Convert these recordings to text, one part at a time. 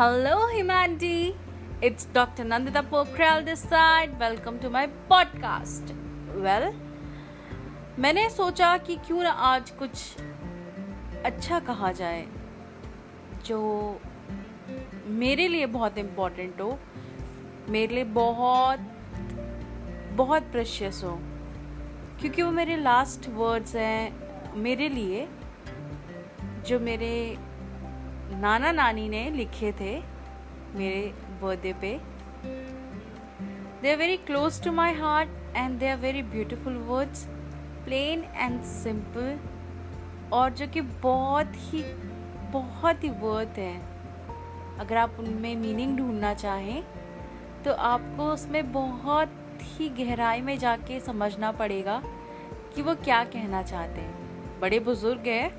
Hello, humanity. It's Dr. Nandita Pokhrel this side. Welcome to my podcast. Well, मैंने सोचा कि क्यों ना आज कुछ अच्छा कहा जाए जो मेरे लिए बहुत इम्पोर्टेंट हो मेरे लिए बहुत बहुत प्रेशियस हो क्योंकि वो मेरे लास्ट वर्ड्स हैं मेरे लिए जो मेरे नाना नानी ने लिखे थे मेरे बर्थडे पे। They are very close to my heart and they are very beautiful words plain and simple और जो कि बहुत ही बहुत ही वर्थ है। अगर आप उनमें मीनिंग ढूंढना चाहें तो आपको उसमें बहुत ही गहराई में जाके समझना पड़ेगा कि वो क्या कहना चाहते हैं। बड़े बुज़ुर्ग हैं,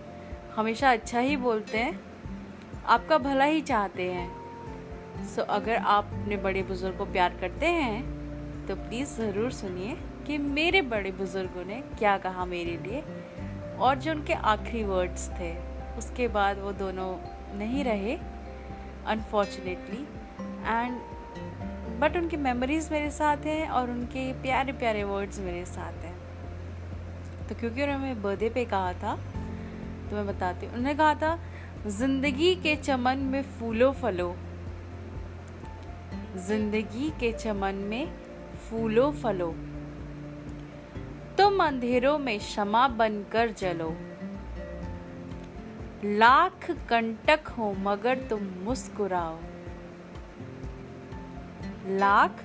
हमेशा अच्छा ही बोलते हैं। आपका भला ही चाहते हैं। सो so, अगर आप अपने बड़े बुज़ुर्ग को प्यार करते हैं तो प्लीज़ ज़रूर सुनिए कि मेरे बड़े बुज़ुर्गों ने क्या कहा मेरे लिए। और जो उनके आखिरी वर्ड्स थे उसके बाद वो दोनों नहीं रहे अनफॉर्चुनेटली एंड बट उनकी मेमोरीज मेरे साथ हैं और उनके प्यारे प्यारे वर्ड्स मेरे साथ हैं। तो क्योंकि उन्होंने बर्थडे पे कहा था तो मैं बताती हूँ। उन्होंने कहा था ज़िंदगी के चमन में फूलो फलो। ज़िंदगी के चमन में फूलो फलो। तुम अंधेरों में क्षमा बनकर जलो। लाख कंटक हो मगर तुम मुस्कुराओ। लाख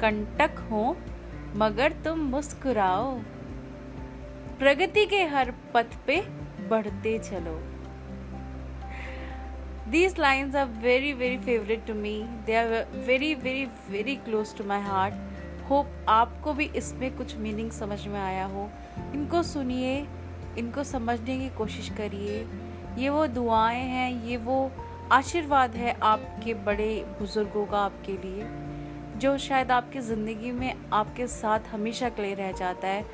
कंटक हो मगर तुम मुस्कुराओ। प्रगति के हर पथ पे बढ़ते चलो। These lines are very very favorite to me. They are very very very close to my heart. Hope आपको भी इसमें कुछ मीनिंग समझ में आया हो। इनको सुनिए, इनको समझने की कोशिश करिए। ये वो दुआएँ हैं, ये वो आशीर्वाद है आपके बड़े बुज़ुर्गों का आपके लिए, जो शायद आपकी ज़िंदगी में आपके साथ हमेशा के लिए रह जाता है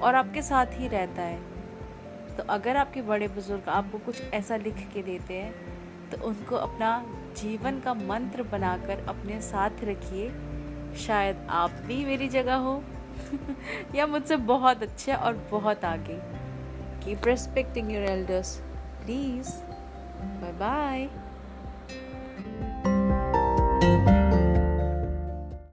और आपके साथ ही रहता है। तो अगर आपके बड़े बुज़ुर्ग आपको कुछ ऐसा लिख के देते हैं तो उनको अपना जीवन का मंत्र बनाकर अपने साथ रखिए। शायद आप भी मेरी जगह हो, या मुझसे बहुत अच्छे और बहुत आगे। Keep respecting your elders please bye bye